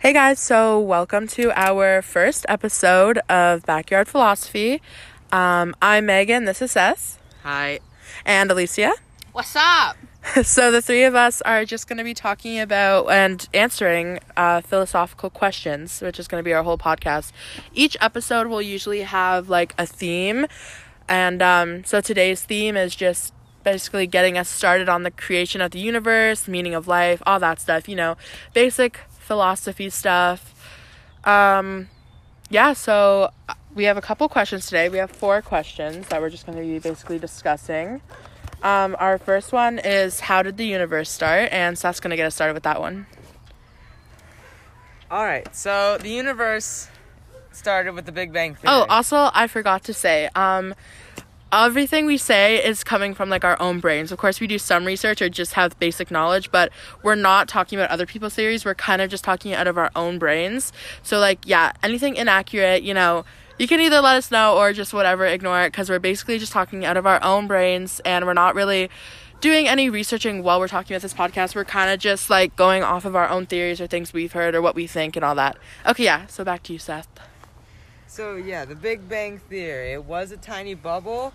Hey guys, so welcome to our first episode of Backyard Philosophy. Um, I'm Megan, this is Seth, Hi. and Alicia. What's up? so the three of us are just going to be talking about and answering uh, philosophical questions, which is going to be our whole podcast. Each episode will usually have like a theme, and um, so today's theme is just basically getting us started on the creation of the universe, meaning of life, all that stuff. You know, basic philosophy stuff. Um, yeah, so uh, we have a couple questions today. We have four questions that we're just going to be basically discussing. Um, our first one is how did the universe start? And Seth's gonna get us started with that one. All right. So the universe started with the Big Bang Theory. Oh, also I forgot to say, um, everything we say is coming from like our own brains. Of course, we do some research or just have basic knowledge, but we're not talking about other people's theories. We're kind of just talking out of our own brains. So like, yeah, anything inaccurate, you know, you can either let us know or just whatever, ignore it because we're basically just talking out of our own brains and we're not really doing any researching while we're talking about this podcast. We're kind of just like going off of our own theories or things we've heard or what we think and all that. Okay, yeah, so back to you, Seth. So yeah, the Big Bang Theory. It was a tiny bubble,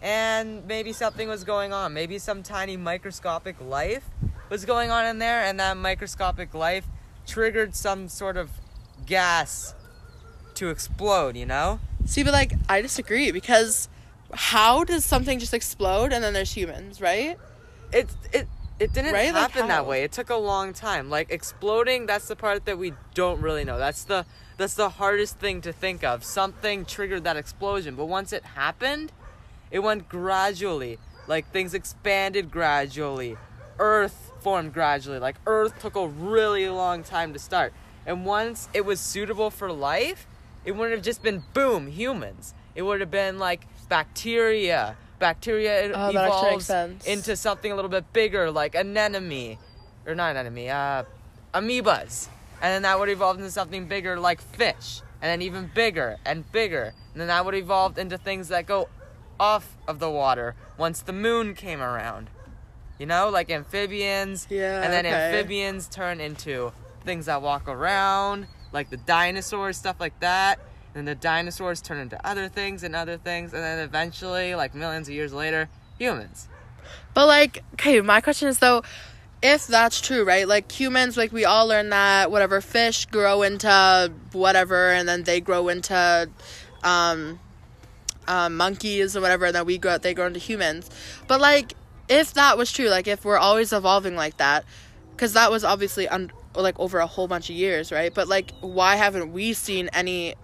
and maybe something was going on. Maybe some tiny microscopic life was going on in there, and that microscopic life triggered some sort of gas to explode. You know? See, but like, I disagree because how does something just explode and then there's humans, right? It it it didn't Right? Happen how? that way. It took a long time. Like exploding, that's the part that we don't really know. That's the that's the hardest thing to think of. Something triggered that explosion, but once it happened, it went gradually. Like things expanded gradually. Earth formed gradually. Like Earth took a really long time to start. And once it was suitable for life, it wouldn't have just been boom, humans. It would have been like bacteria. Bacteria Oh, evolves sense. into something a little bit bigger, like anemone, or not anemone, uh, amoebas, and then that would evolve into something bigger, like fish, and then even bigger and bigger, and then that would evolve into things that go off of the water once the moon came around. You know, like amphibians, Yeah, and then okay. amphibians turn into things that walk around, like the dinosaurs, stuff like that. And the dinosaurs turn into other things and other things, and then eventually, like millions of years later, humans. But like, okay, my question is though, if that's true, right? Like humans, like we all learn that whatever fish grow into whatever, and then they grow into um, um, monkeys or whatever, and then we grow, they grow into humans. But like, if that was true, like if we're always evolving like that, because that was obviously un- like over a whole bunch of years, right? But like, why haven't we seen any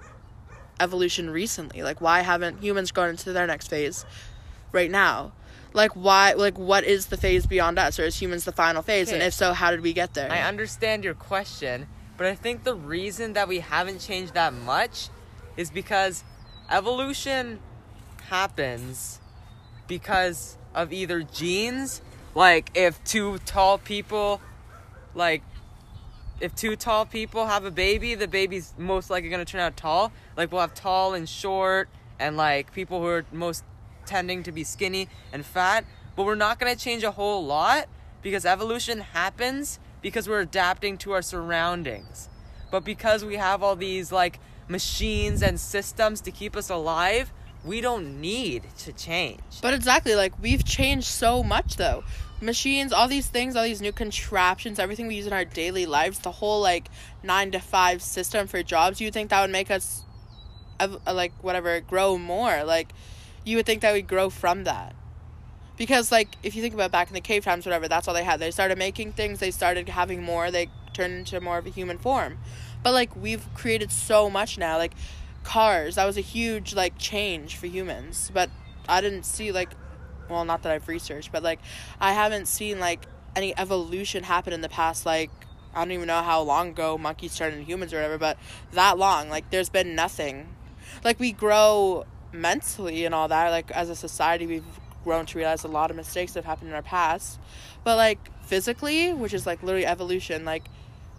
evolution recently? Like, why haven't humans gone into their next phase right now? Like, why? Like, what is the phase beyond us, or is humans the final phase? And Okay. if so, how did we get there? I understand your question, but I think the reason that we haven't changed that much is because evolution happens because of either genes, like if two tall people, like if two tall people have a baby, the baby's most likely gonna turn out tall. Like we'll have tall and short, and like people who are most tending to be skinny and fat. But we're not gonna change a whole lot because evolution happens because we're adapting to our surroundings. But because we have all these like machines and systems to keep us alive, we don't need to change. But exactly, like we've changed so much though. Machines, all these things, all these new contraptions, everything we use in our daily lives, the whole like nine to five system for jobs, you would think that would make us, uh, like whatever, grow more. Like, you would think that we'd grow from that. Because like if you think about back in the cave times, whatever, that's all they had. They started making things. They started having more. They turned into more of a human form. But like we've created so much now, like cars. That was a huge like change for humans. But I didn't see like well not that i've researched but like i haven't seen like any evolution happen in the past like i don't even know how long ago monkeys turned into humans or whatever but that long like there's been nothing. Like we grow mentally and all that like as a society we've grown to realize a lot of mistakes that have happened in our past but like physically which is like literally evolution like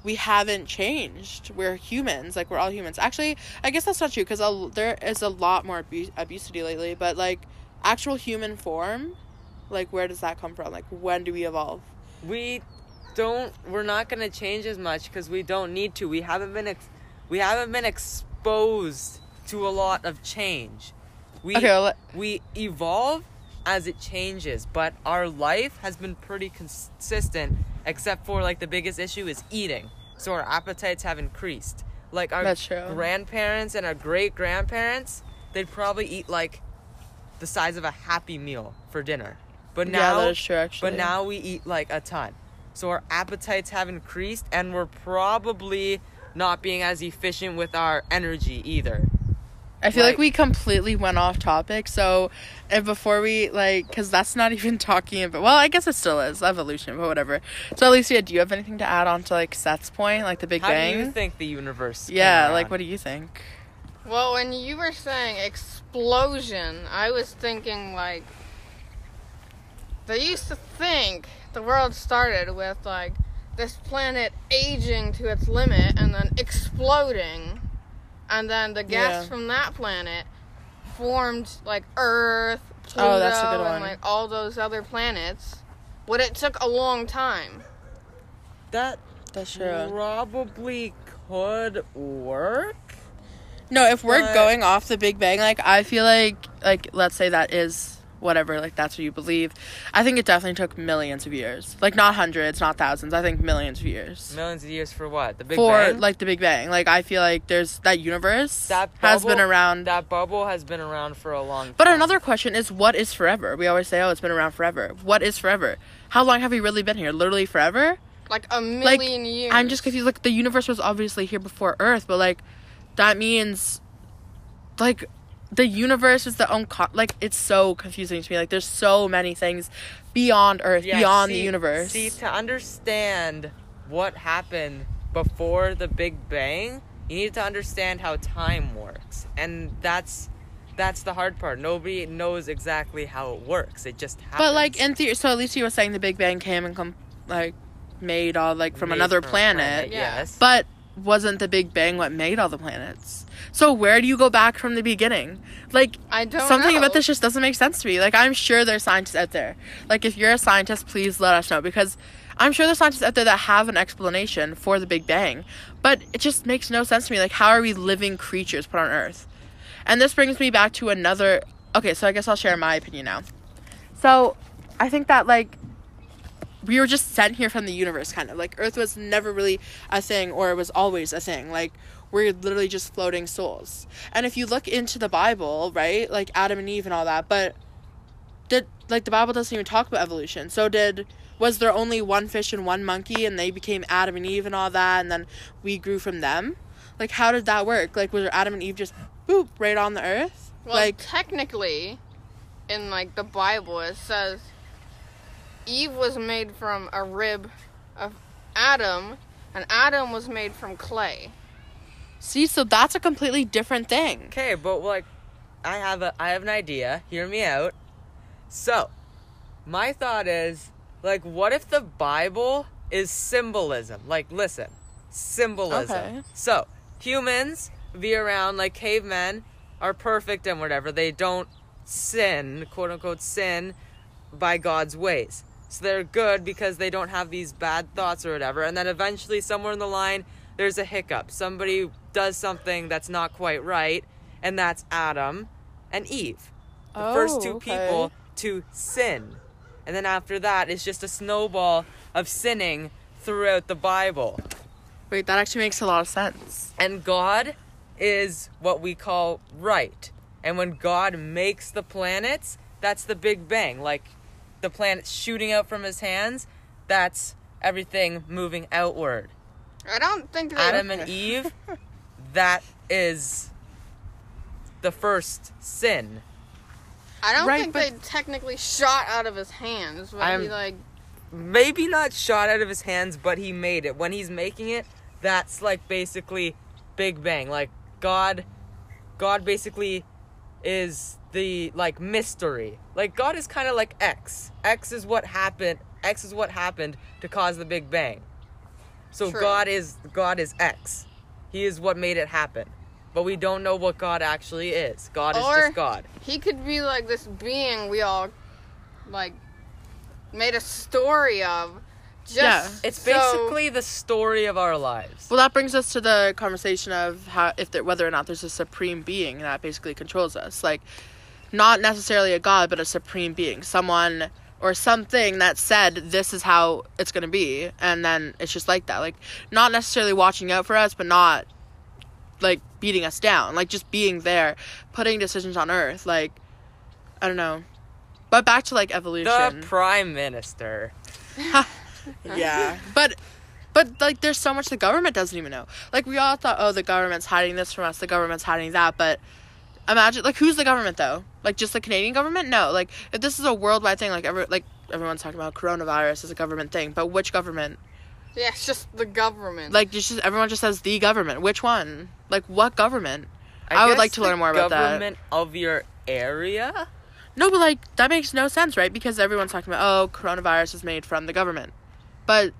we haven't changed. We're humans like we're all humans. Actually i guess that's not true because there is a lot more obesity lately but like actual human form like where does that come from like when do we evolve We don't we're not going to change as much cuz we don't need to. We haven't been ex- we haven't been exposed to a lot of change. We Okay, well, we evolve as it changes, but our life has been pretty consistent except for like the biggest issue is eating. So our appetites have increased. Like our grandparents and our great grandparents, they'd probably eat like the size of a happy meal for dinner. But Yeah, now that is true, actually. But now we eat like a ton. So our appetites have increased and we're probably not being as efficient with our energy either. I feel like, Like- we completely went off topic. So, and before we like, because that's not even talking about. Well, I guess it still is evolution, but whatever. So, Alicia, do you have anything to add on to like Seth's point, like the Big How Bang? do you think the universe yeah, like what do you think? Well, when you were saying explosion, I was thinking like they used to think the world started with like this planet aging to its limit and then exploding, and then the gas Yeah. from that planet formed like Earth, Pluto, Oh, that's a good one. and like all those other planets. But it took a long time. that That's true. probably could work. No, if we're But- going off the Big Bang, like I feel like, like let's say that is whatever, like that's what you believe. I think it definitely took millions of years, like not hundreds, not thousands. I think millions of years Millions of years for what? The Big for Bang? For like the Big Bang. Like I feel like there's that universe that has been around. That bubble has been around for a long time. But another question is, what is forever? We always say, oh, it's been around forever. What is forever? How long have we really been here? Literally forever? Like a million years. I'm just confused. Like the universe was obviously here before Earth, but like that means like the universe is the own co- like it's so confusing to me. Like there's so many things beyond Earth, Yeah, beyond the universe. See, to understand what happened before the Big Bang, you need to understand how time works, and that's that's the hard part. Nobody knows exactly how it works. It just happens. but like in theory, so at least you were saying the Big Bang came and com- like made all like from Made another from a planet. Yes, But wasn't the Big Bang what made all the planets? So where do you go back from the beginning? Like I don't something know. about this just doesn't make sense to me. Like I'm sure there's scientists out there. Like if you're a scientist, please let us know because I'm sure there's scientists out there that have an explanation for the Big Bang, but it just makes no sense to me. Like how are we living creatures put on Earth? And this brings me back to another. Okay, so I guess I'll share my opinion now. So I think that like we were just sent here from the universe kind of. Like earth was never really a thing or it was always a thing. Like we're literally just floating souls. And if you look into the bible right like adam and eve and all that but did like the bible doesn't even talk about evolution. So did was there only one fish and one monkey and they became adam and eve and all that and then we grew from them? Like how did that work? Like was adam and eve just boop right on the earth? Well, like technically, in like the Bible, it says Eve was made from a rib of Adam, and Adam was made from clay. see so that's a completely different thing Okay, but like, I have a I have an idea. Hear me out. So, my thought is like, what if the Bible is symbolism? Like, listen, symbolism. Okay. So, humans be around like cavemen are perfect and whatever. They don't sin, quote unquote, sin by God's ways. So they're good because they don't have these bad thoughts or whatever. And then eventually, somewhere in the line, there's a hiccup. Somebody does something that's not quite right, and that's Adam and Eve. The first two oh, okay. people to sin. And then after that, it's just a snowball of sinning throughout the Bible. wait that actually makes a lot of sense And God is what we call right. And when God makes the planets, that's the Big Bang. Like the planets shooting out from his hands, that's everything moving outward. I don't think they. Adam and Eve, that is the first sin. I don't Right, think they technically shot out of his hands. But I'm- he like Maybe not shot out of his hands, but he made it. When he's making it, that's like basically Big Bang. Like God God basically is the like mystery. Like God is kind of like X. X is what happened. X is what happened to cause the Big Bang. So True. God is God is X. He is what made it happen. But we don't know what God actually is. God is just God. he could be like this being we all like made a story of Just Yeah. It's so- basically the story of our lives. Well, that brings us to the conversation of how if there, whether or not there's a supreme being that basically controls us, like not necessarily a god, but a supreme being, someone or something that said this is how it's gonna be, and then it's just like that, like not necessarily watching out for us, but not like beating us down, like just being there, putting decisions on Earth, like I don't know. But back to like evolution The evolution. prime minister. Yeah. But but like there's so much the government doesn't even know. Like we all thought, oh, the government's hiding this from us, the government's hiding that, but imagine like who's the government though? Like just the Canadian government? No. Like if this is a worldwide thing, like every like everyone's talking about coronavirus as a government thing, but which government? yeah, it's just the government. Like just, just everyone just says the government. Which one? Like what government? I would like to learn more about that. Government of your area. No, but like that makes no sense, right? Because everyone's talking about oh, coronavirus is made from the government. But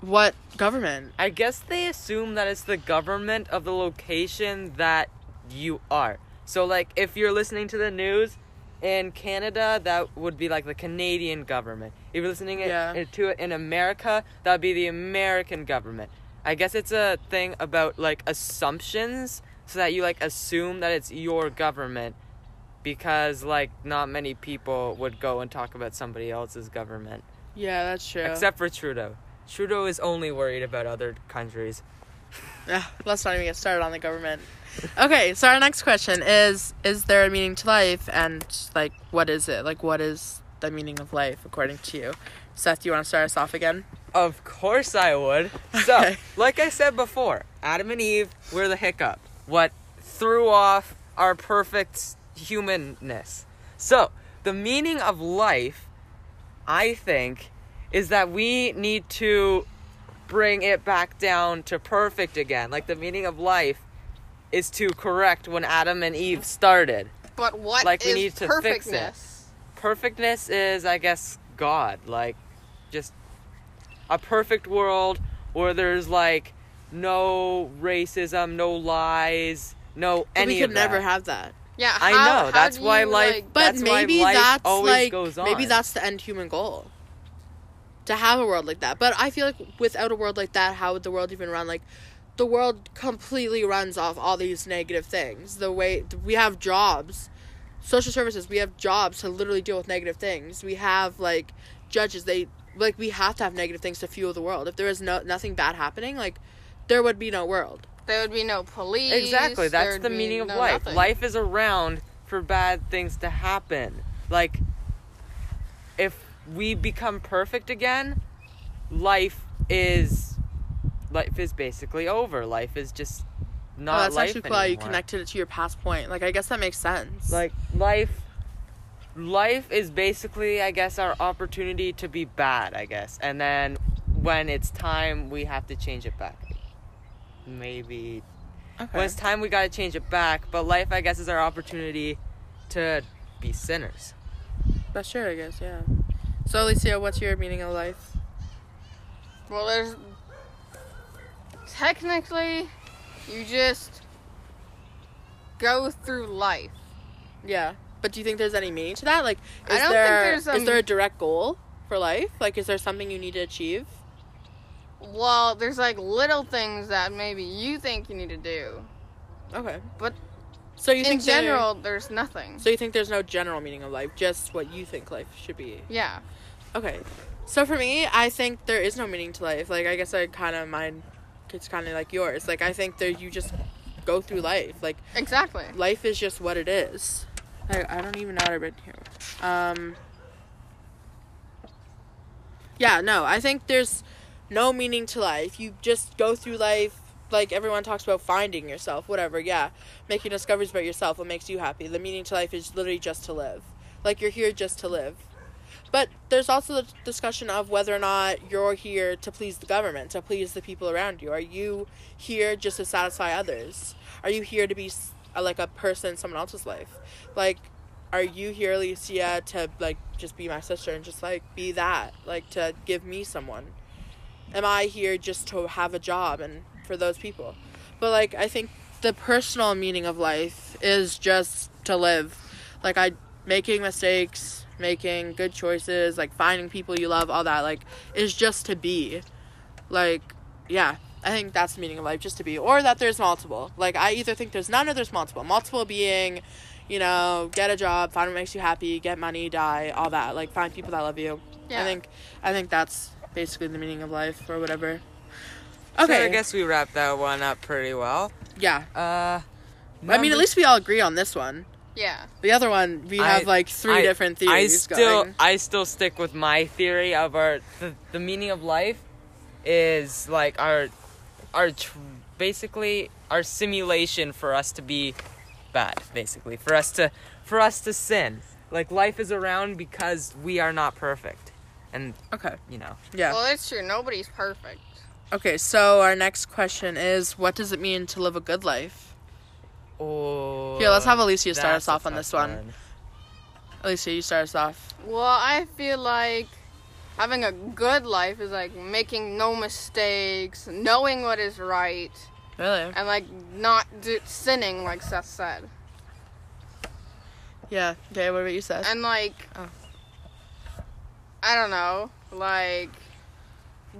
what government? I guess they assume that it's the government of the location that you are. So, like, if you're listening to the news in Canada, that would be like the Canadian government. If you're listening it- Yeah. it- to it in America, that would be the American government. I guess it's a thing about like assumptions, so that you like assume that it's your government, because like not many people would go and talk about somebody else's government, Yeah, that's true. except for Trudeau. Trudeau is only worried about other countries. Ugh, let's not even get started on the government. Okay, so our next question is Is there a meaning to life? And, like, what is it? Like, what is the meaning of life according to you? Seth, do you want to start us off again? Of course I would. So, Okay. like I said before, Adam and Eve were the hiccup. What threw off our perfect humanness. So, the meaning of life, I think, is that we need to bring it back down to perfect again. Like the meaning of life is to correct when Adam and Eve started. but what like, we need to fix it. perfectness? perfectness is i guess god like just a perfect world where there's like no racism no lies no But any we could of that. never have that. Yeah, I know, how that's why you, life- like- But That's why maybe life that's always like goes maybe that's the end human goal. To have a world like that. But I feel like without a world like that, how would the world even run? Like the world completely runs off all these negative things. The way we have jobs, social services, we have jobs to literally deal with negative things. We have like judges, they like we have to have negative things to fuel the world. If there is no nothing bad happening, like there would be no world. there would be no police. exactly that's the meaning of no life nothing. life is around for bad things to happen like if we become perfect again life is life is basically over life is just oh, not oh, that's life actually cool how you connected it to your past point. Like I guess that makes sense. like life life is basically i guess our opportunity to be bad i guess and then when it's time we have to change it back maybe okay. when it's time we gotta change it back but life i guess is our opportunity to be sinners That's sure, I guess, yeah. So, Alicia, what's your meaning of life? Well, there's technically you just go through life. Yeah. But do you think there's any meaning to that? Like, I is there is um, there a direct goal for life? Like, is there something you need to achieve? Well, there's like little things that maybe you think you need to do, Okay. but So you in general, there's nothing. so you think there's no general meaning of life, just what you think life should be. Yeah. Okay. So for me, I think there is no meaning to life. Like, I guess I kind of mine, it's kind of like yours. Like, I think there you just go through life. Like, Exactly. life is just what it is. I, I don't even know what I read here. Um. Yeah, no, I think there's no meaning to life. You just go through life like everyone talks about finding yourself, whatever. Yeah, making discoveries about yourself, what makes you happy. The meaning to life is literally just to live. Like you're here just to live. But there's also the discussion of whether or not you're here to please the government, to please the people around you. Are you here just to satisfy others? Are you here to be uh, like a person in someone else's life? Like, are you here, Alicia, to like just be my sister and just like be that, like to give me someone? Am I here just to have a job and for those people? But like, I think the personal meaning of life is just to live. Like I making mistakes, making good choices, like finding people you love, all that, like, is just to be. Like, yeah, I think that's the meaning of life, just to be. Or that there's multiple. Like, I either think there's none or there's multiple. Multiple being, you know, get a job, find what makes you happy, get money, die, all that. Like, find people that love you. Yeah. I think, I think that's basically the meaning of life or whatever. So Okay. I guess we wrapped that one up pretty well. yeah. Uh, I mean, at least we all agree on this one. Yeah. The other one, we I- have like three I- different I theories still, going. I still stick with my theory of our the, the meaning of life is like our our tr- basically our simulation for us to be bad basically for us to for us to sin like life is around because we are not perfect and Okay. you know Yeah. Well, that's true. Nobody's perfect. Okay, so our next question is what does it mean to live a good life? Oh Here, let's have Alicia start us off on tough this one. Alicia, you start us off. Well, I feel like having a good life is like making no mistakes, knowing what is right, Really? and like not do- sinning, like Seth said. Yeah. Okay, what about you, Seth? And like, Oh. I don't know, like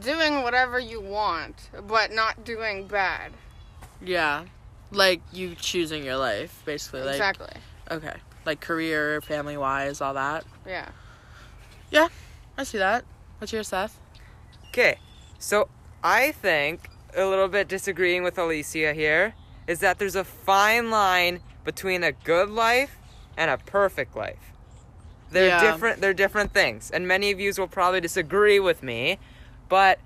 doing whatever you want, but not doing bad. yeah. Like you choosing your life, basically. Like exactly. okay. Like career, family wise, all that. Yeah. Yeah, I see that. What's your Seth? Okay, so I think a little bit disagreeing with Alicia here is that there's a fine line between a good life and a perfect life. They're Yeah. different. They're different things, and many of you will probably disagree with me, but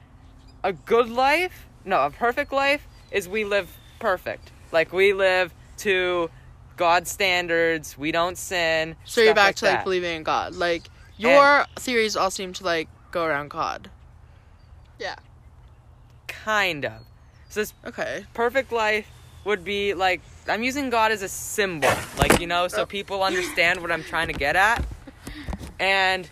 a good life, no, a perfect life is we live perfect. Like we live to God's standards. We don't sin. So you're back like to like that. believing in God. Like your theories all seem to like go around God. Yeah. kind of. So this Okay. perfect life would be like I'm using God as a symbol, like you know, so oh. people understand what I'm trying to get at. And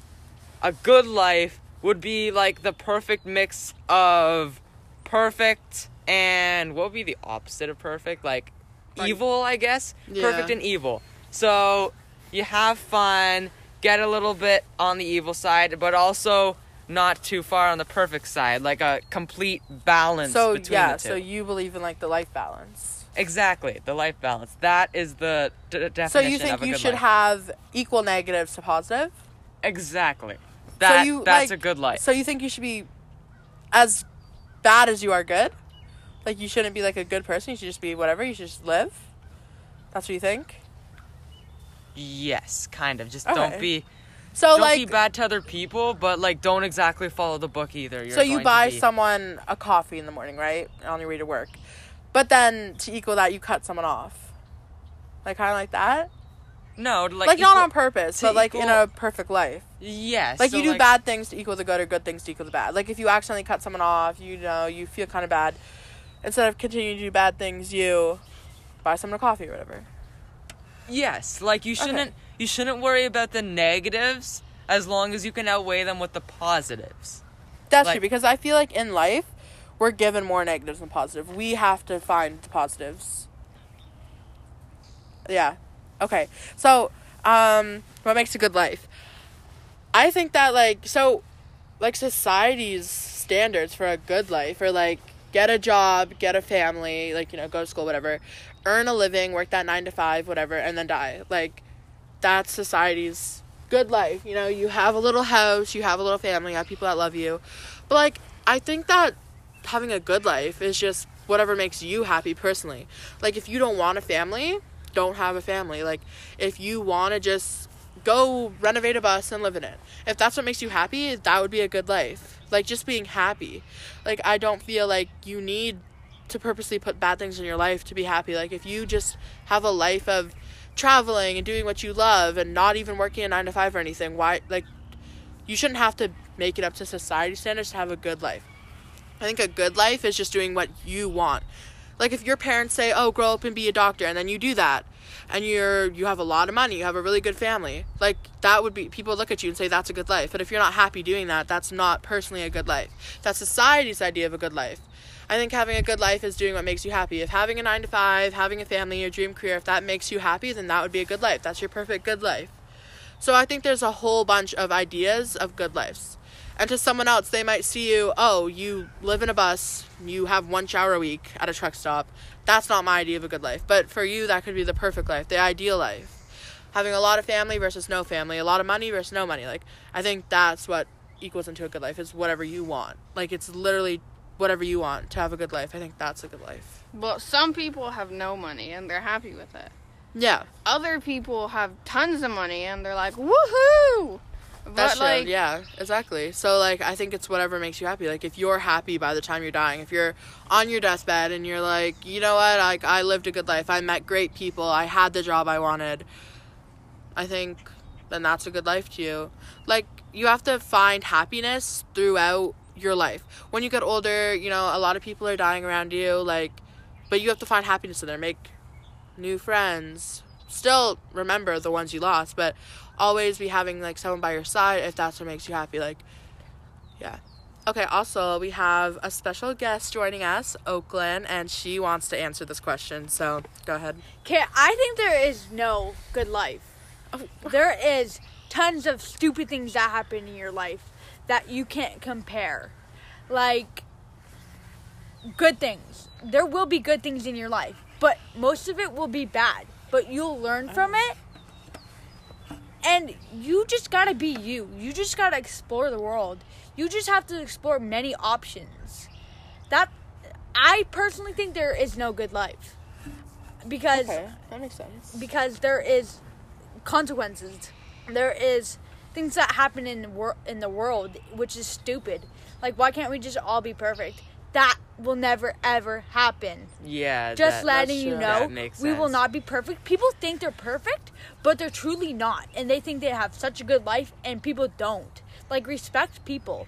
a good life would be like the perfect mix of perfect and what would be the opposite of perfect? Like Like- evil, I guess. Yeah. Perfect and evil. So you have fun, get a little bit on the evil side, but also not too far on the perfect side, like a complete balance So between yeah, the two. so you believe in like the life balance. Exactly, the life balance. That is the d- definition So you think you should life. have equal negatives to positive? exactly. That you, that's like- a good life. So you think you should be as bad as you are good? Like you shouldn't be like a good person. You should just be whatever. You should just live. That's what you think. yes, kind of. Just Okay. don't be So don't like, be bad to other people, but like don't exactly follow the book either. You're so you buy be- someone a coffee in the morning, right, on your way to work, but then to equal that, you cut someone off. Like kind of like that. no, like, Like, not on purpose, but like in a perfect life. Yes, Like so, you do bad things to equal the good or good things to equal the bad. Like if you accidentally cut someone off, you know, you feel kind of bad. Instead of continuing to do bad things, you buy someone a coffee or whatever. Yes, like you shouldn't you shouldn't worry about the negatives as long as you can outweigh them with the positives. That's Like- true because I feel like in life we're given more negatives than positive. We have to find the positives. Yeah. Okay. So, um what makes a good life? I think that like so like society's standards for a good life are like get a job, get a family, like you know, go to school whatever, earn a living, work that 9 to 5 whatever and then die. Like that's society's good life. You know, you have a little house, you have a little family, you have people that love you. But like I think that having a good life is just whatever makes you happy personally. Like if you don't want a family, don't have a family. Like if you want to just go renovate a bus and live in it. If that's what makes you happy, that would be a good life. Like just being happy. Like I don't feel like you need to purposely put bad things in your life to be happy. Like if you just have a life of traveling and doing what you love and not even working a 9 to 5 or anything, why like you shouldn't have to make it up to society standards to have a good life. I think a good life is just doing what you want. Like if your parents say, "Oh, grow up and be a doctor," and then you do that, and you're you have a lot of money, you have a really good family. Like that would be people look at you and say that's a good life. But if you're not happy doing that, that's not personally a good life. That's society's idea of a good life. I think having a good life is doing what makes you happy. If having a 9 to 5, having a family, your dream career, if that makes you happy, then that would be a good life. That's your perfect good life. So I think there's a whole bunch of ideas of good lives. And to someone else, they might see you, oh, you live in a bus, you have one shower a week at a truck stop. That's not my idea of a good life. But for you, that could be the perfect life, the ideal life. Having a lot of family versus no family, a lot of money versus no money. Like, I think that's what equals into a good life is whatever you want. Like, it's literally whatever you want to have a good life. I think that's a good life. But some people have no money and they're happy with it. Yeah, Other people have tons of money and they're like, woohoo! But that's true. like, Yeah, exactly. So like, I think it's whatever makes you happy. Like, if you're happy by the time you're dying, if you're on your deathbed and you're like, you know what, like I lived a good life, I met great people, I had the job I wanted. I think then that's a good life to you. Like, you have to find happiness throughout your life. When you get older, you know, a lot of people are dying around you, like, but you have to find happiness in there. Make new friends. Still remember the ones you lost, but always be having like someone by your side if that's what makes you happy. Like, yeah. Okay, also, we have a special guest joining us, Oakland, and she wants to answer this question. So go ahead. Okay, I think there is no good life. Oh. There is tons of stupid things that happen in your life that you can't compare. Like good things. There will be good things in your life, but most of it will be bad. But you'll learn from oh. it. And you just got to be you. You just got to explore the world. You just have to explore many options. That I personally think there is no good life. Because that makes sense. because there is consequences. There is things that happen in wor- in the world which is stupid. Like why can't we just all be perfect? That will never ever happen. Yeah. Just that- letting you true. know That makes we will not be perfect. People think they're perfect, but they're truly not and they think they have such a good life and people don't. Like respect people.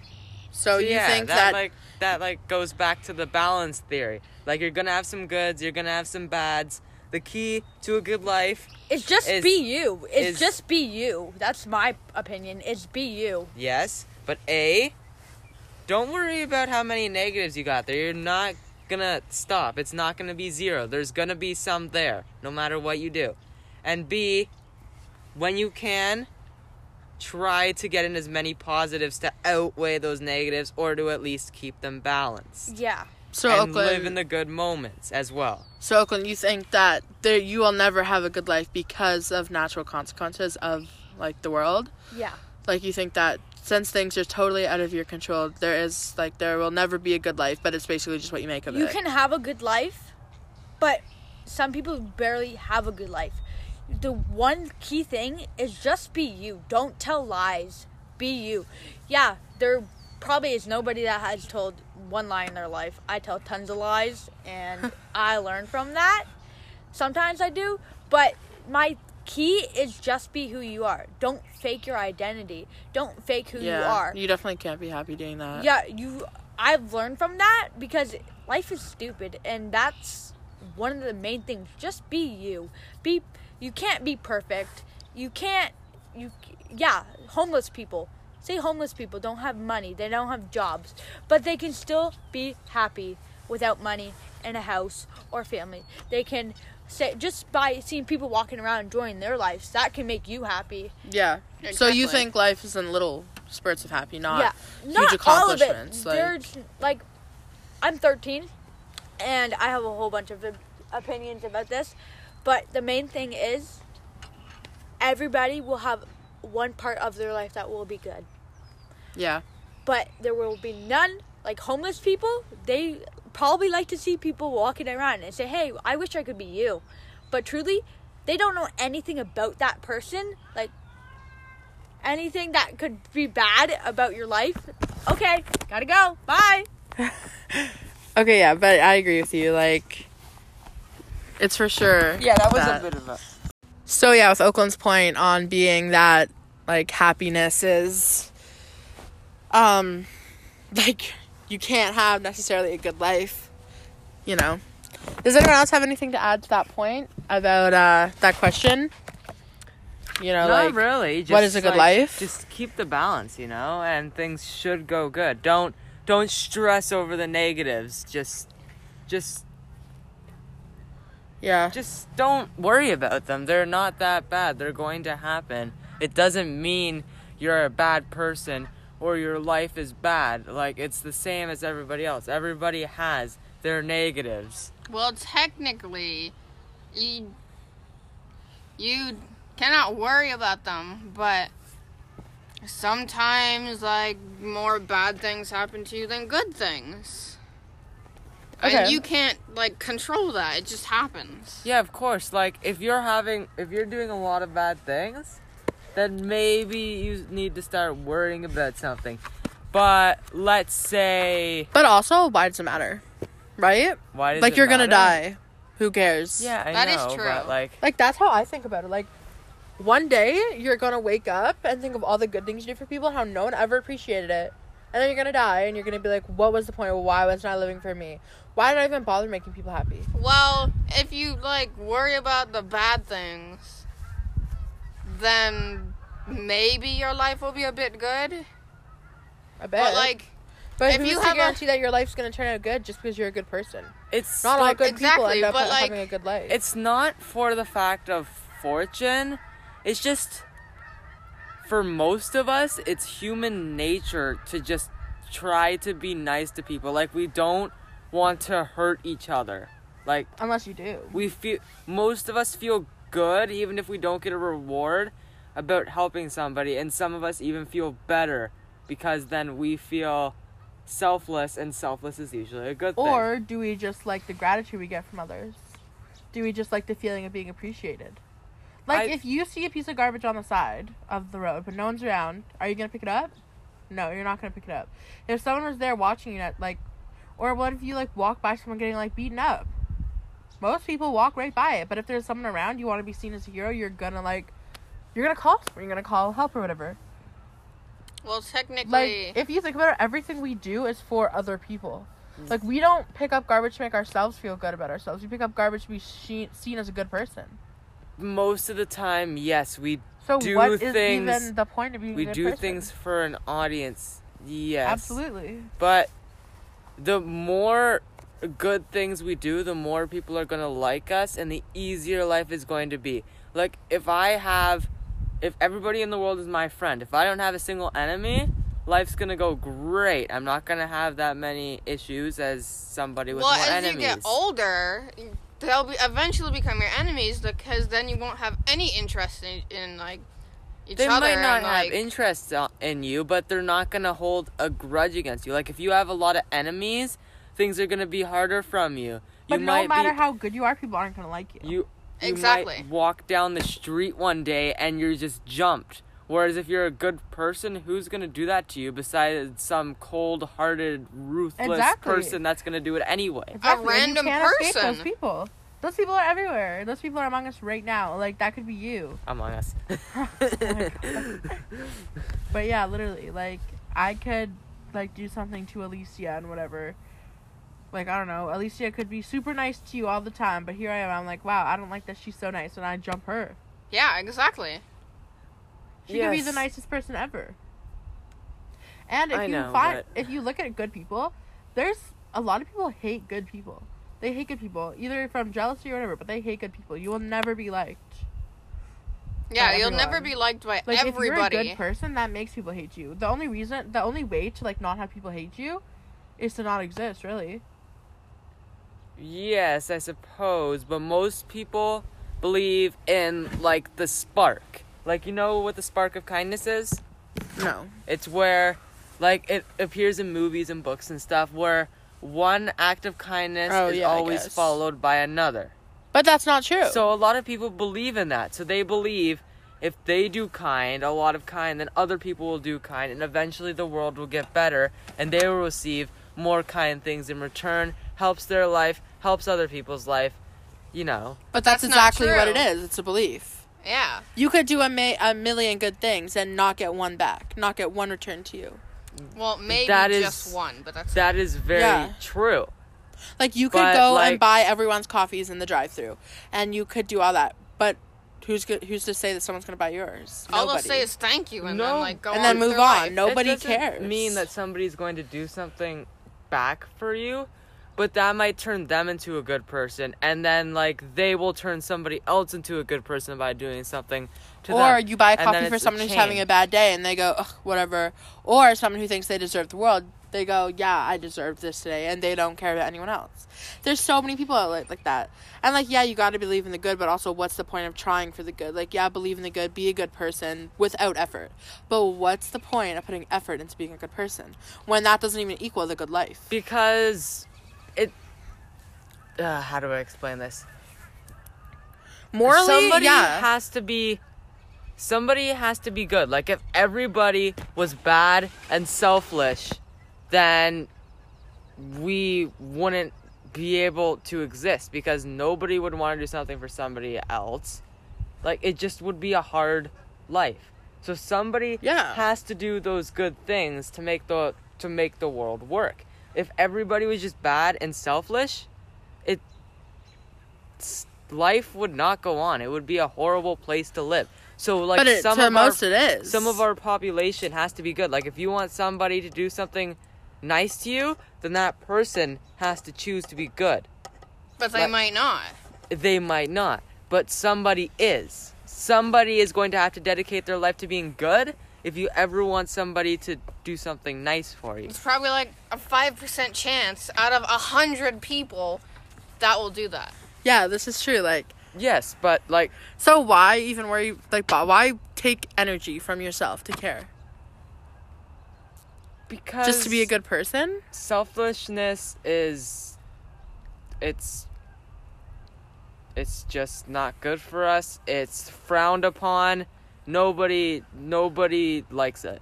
So you yeah, think that, that, like that like goes back to the balance theory. Like you're gonna have some goods, you're gonna have some bads. The key to a good life, It's just Is- be you. It's is- just be you. That's my opinion. It's be you. yes, but A, don't worry about how many negatives you got there. You're not gonna stop. It's not gonna be zero. There's gonna be some there, no matter what you do. And B, when you can, try to get in as many positives to outweigh those negatives or to at least keep them balanced. Yeah. so and Oakland, live in the good moments as well. So Oakland, you think that there you will never have a good life because of natural consequences of like the world? Yeah. Like you think that since things are totally out of your control, there is like there will never be a good life, but it's basically just what you make of You it. You can have a good life, but some people barely have a good life. The one key thing is just be you. Don't tell lies. Be you. Yeah, there probably is nobody that has told one lie in their life. I tell tons of lies and I learn from that. Sometimes I do, but my key is just be who you are. Don't fake your identity. Don't fake who yeah, you are. you definitely can't be happy doing that. Yeah, you. I've learned from that because life is stupid, and that's one of the main things. Just be you. Be. You can't be perfect. You can't. You. Yeah, homeless people. Say homeless people don't have money. They don't have jobs, but they can still be happy without money and a house or family. They can say just by seeing people walking around enjoying their lives that can make you happy. Yeah. So you think life is in little spurts of happy, not yeah, huge not all of it. Like, There's like, I'm 13, and I have a whole bunch of opinions about this, but the main thing is, everybody will have one part of their life that will be good, yeah. but there will be none. Like homeless people, they probably like to see people walking around and say, "Hey, I wish I could be you," but truly, they don't know anything about that person. Like anything that could be bad about your life. Okay, gotta go. Bye. Okay, yeah, but I agree with you. Like, it's for sure. Yeah, that- was that. a bit of a. So yeah, with Oakland's point on being that like happiness is, um, like you can't have necessarily a good life, you know. Does anyone else have anything to add to that point about uh that question? You know, Not like really. Just, what is a good like, life? Just keep the balance, you know, and things should go good. Don't don't stress over the negatives. Just just yeah, just don't worry about them. They're not that bad. They're going to happen. It doesn't mean you're a bad person or your life is bad. Like it's the same as everybody else. Everybody has their negatives. Well, technically, you you cannot worry about them, but sometimes like more bad things happen to you than good things. Okay. And you can't like control that. It just happens. Yeah, of course. Like if you're having if you're doing a lot of bad things, then maybe you need to start worrying about something. But let's say But also, why does it matter? Right? why does like it you're gonna die. Who cares? Yeah, I That is know, true. but like Like that's how I think about it. Like one day you're gonna wake up and think of all the good things you did for people and how no one ever appreciated it. And then you're gonna die and you're gonna be like, What was the point? Why was I living for me? Why did I even bother making people happy? Well, if you like worry about the bad things, then maybe your life will be a bit good. I bet. But like, but if who's you to have a- guarantee that your life's gonna turn out good just because you're a good person? it's Not all like, good people end up but, like, having a good life. it's not for the fact of fortune. It's just for most of us, it's human nature to just try to be nice to people. Like we don't want to hurt each other. Like unless you do. we feel most of us feel good even if we don't get a reward about helping somebody and some of us even feel better because then we feel selfless and selfless is usually a good thing. Or do we just like the gratitude we get from others? Do we just like the feeling of being appreciated? Like I- if you see a piece of garbage on the side of the road but no one's around, are you gonna pick it up? No, you're not gonna pick it up. If someone was there watching it, like, or what if you like walk by someone getting like beaten up? Most people walk right by it, but if there's someone around, you want to be seen as a hero. You're gonna like, you're gonna call someone. You're gonna call help or whatever. well, technically, Like if you think about it, everything we do is for other people. Mm. Like we don't pick up garbage to make ourselves feel good about ourselves. We pick up garbage to be she- seen as a good person. most of the time, yes, we So Do what is things- even the point of being we a good do person? things for an audience. Yes. Absolutely. But the more good things we do, the more people are going to like us and the easier life is going to be. Like if I have if everybody in the world is my friend, if I don't have a single enemy, life's going to go great. I'm not going to have that many issues as somebody with well, more as enemies. you get older, they'll be eventually become your enemies because then you won't have any interest in, in like each other. they might not and, have like, interest in you, but they're not gonna hold a grudge against you. Like if you have a lot of enemies, things are gonna be harder from you. But you no might matter be, how good you are, people aren't gonna like you. you you Exactly. might walk down the street one day and you're just jumped. Whereas if you're a good person, who's gonna do that to you besides some cold-hearted, ruthless Exactly. person that's gonna do it anyway? Exactly, and you random can't escape person. Those people. Those people are everywhere. Those people are among us right now. Like that could be you. Among us. Oh but yeah, literally, like I could like do something to Alicia and whatever. Like I don't know, Alicia could be super nice to you all the time, but here I am. I'm like, wow, I don't like that she's so nice, and I jump her. Yeah, exactly. She could be the nicest person ever. And if I you know, find, but- if you look at good people, there's a lot of people hate good people. They hate good people, either from jealousy or whatever. But they hate good people. You will never be liked. Yeah, you'll never be liked by Like if you're a everybody. good person, that makes people hate you. The only reason, the only way to like not have people hate you, is to not exist. Really. Yes, I suppose, but most people believe in like the spark. Like you know what the spark of kindness is? No. It's where like it appears in movies and books and stuff where one act of kindness Oh, is yeah, always followed by another. But that's not true. So a lot of people believe in that. So they believe if they do kind, a lot of kind, then other people will do kind and eventually the world will get better and they will receive more kind things in return, helps their life, helps other people's life, you know. but that's, That's exactly what it is. It's a belief. yeah. You could do a, ma- a million good things and not get one back, not get one returned to you. Well, maybe That is- just one, but that's That is very Yeah. true. Like you could But, go like- and buy everyone's coffees in the drive-through, and you could do all that. But who's go- who's to say that someone's gonna buy yours? all they'll say is thank you and No. then like go And on then move on. life. Nobody it doesn't cares. mean that somebody's going to do something back for you, but that might turn them into a good person, and then like they will turn somebody else into a good person by doing something to them. Or you buy a coffee for someone who's having a bad day and they go, Ugh, whatever. Or someone who thinks they deserve the world, they go, yeah, I deserve this today, and they don't care about anyone else. There's so many people out like, like that. And like, yeah, you got to believe in the good, but also, what's the point of trying for the good? Like, yeah, believe in the good, be a good person without effort. But what's the point of putting effort into being a good person when that doesn't even equal the good life? because it. Uh, how do I explain this? Morally, somebody yeah. has to be somebody has to be good like if everybody was bad and selfish then we wouldn't be able to exist because nobody would want to do something for somebody else like it just would be a hard life so somebody Yeah. has to do those good things to make the to make the world work if everybody was just bad and selfish it life would not go on. It would be a horrible place to live. So like but it, some to of most our, it is. some of our population has to be good. Like if you want somebody to do something nice to you, then that person has to choose to be good. But they But- might not. They might not, but somebody is. Somebody is going to have to dedicate their life to being good if you ever want somebody to do something nice for you. It's probably like a 5% chance out of a 100 people that will do that. yeah, this is true. Like, Yes, but like so why even worry? Like, why take energy from yourself to care? because Just to be a good person? selfishness is it's it's just not good for us it's frowned upon nobody nobody likes it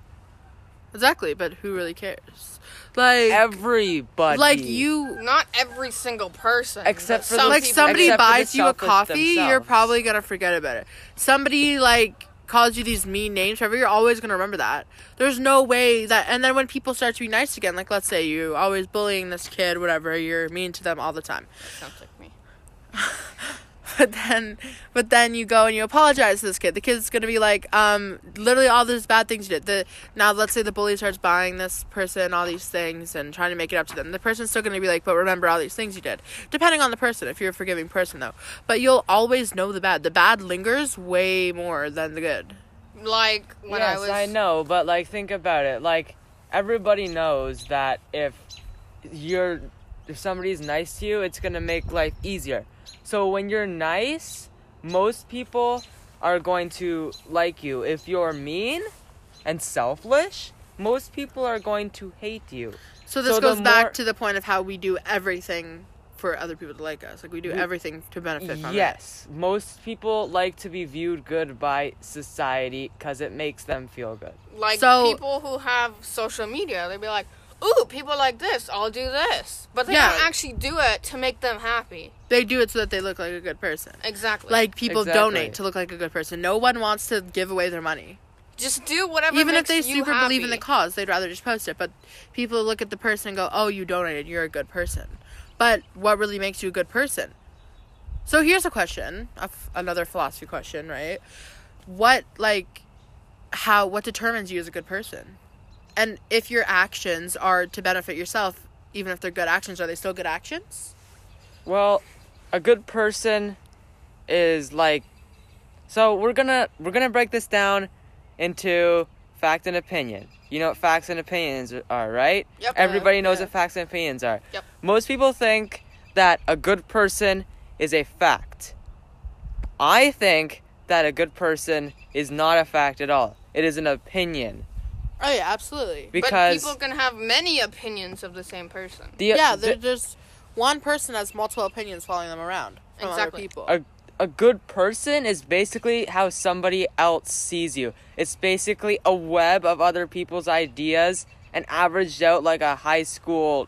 Exactly, but who really cares? Like, everybody like you, Not every single person. Except but for some like people somebody except buys you a selfish coffee, you're probably gonna forget about it. Somebody like calls you these mean names, whatever, you're always gonna remember that. There's no way that. And then when people start to be nice again, like let's say you always bullying this kid, whatever, you're mean to them all the time. Sounds like me. But then, but then you go and you apologize to this kid. The kid's gonna be like, um, literally all those bad things you did. The now, let's say the bully starts buying this person all these things and trying to make it up to them. The person's still gonna be like, but remember all these things you did. Depending on the person, if you're a forgiving person though. But you'll always know the bad. The bad lingers way more than the good. Like when yes I was. i know but like think about it like everybody knows that if you're if somebody's nice to you it's gonna make life easier so when you're nice most people are going to like you if you're mean and selfish most people are going to hate you So this So the goes back more- to the point of how we do everything for other people to like us. Like we do We- everything to benefit from it. yes most people like to be viewed good by society because it makes them feel good Like So- people who have social media, they'd be like, "Ooh, people like this. I'll do this," but they Yeah. don't actually do it to make them happy. They do it so that they look like a good person. Exactly. Like people Exactly. donate to look like a good person. No one wants to give away their money. just do whatever. Even if they you super believe in the cause, they'd rather just post it. But people look at the person and go, "Oh, you donated. You're a good person." But what really makes you a good person? So here's a question, a f- another philosophy question, right? What like how what determines you as a good person? And if your actions are to benefit yourself, even if they're good actions, are they still good actions? Well, a good person is like so we're gonna we're gonna break this down into fact and opinion. You know what facts and opinions are, right? Yep. Everybody knows yeah. what facts and opinions are. Yep. Most people think that a good person is a fact. I think that a good person is not a fact at all. It is an opinion Oh yeah, absolutely. because but people can have many opinions of the same person. the yeah, the- there, there's one person has multiple opinions following them around from other Exactly. people. a a good person is basically how somebody else sees you. It's basically a web of other people's ideas and averaged out like a high school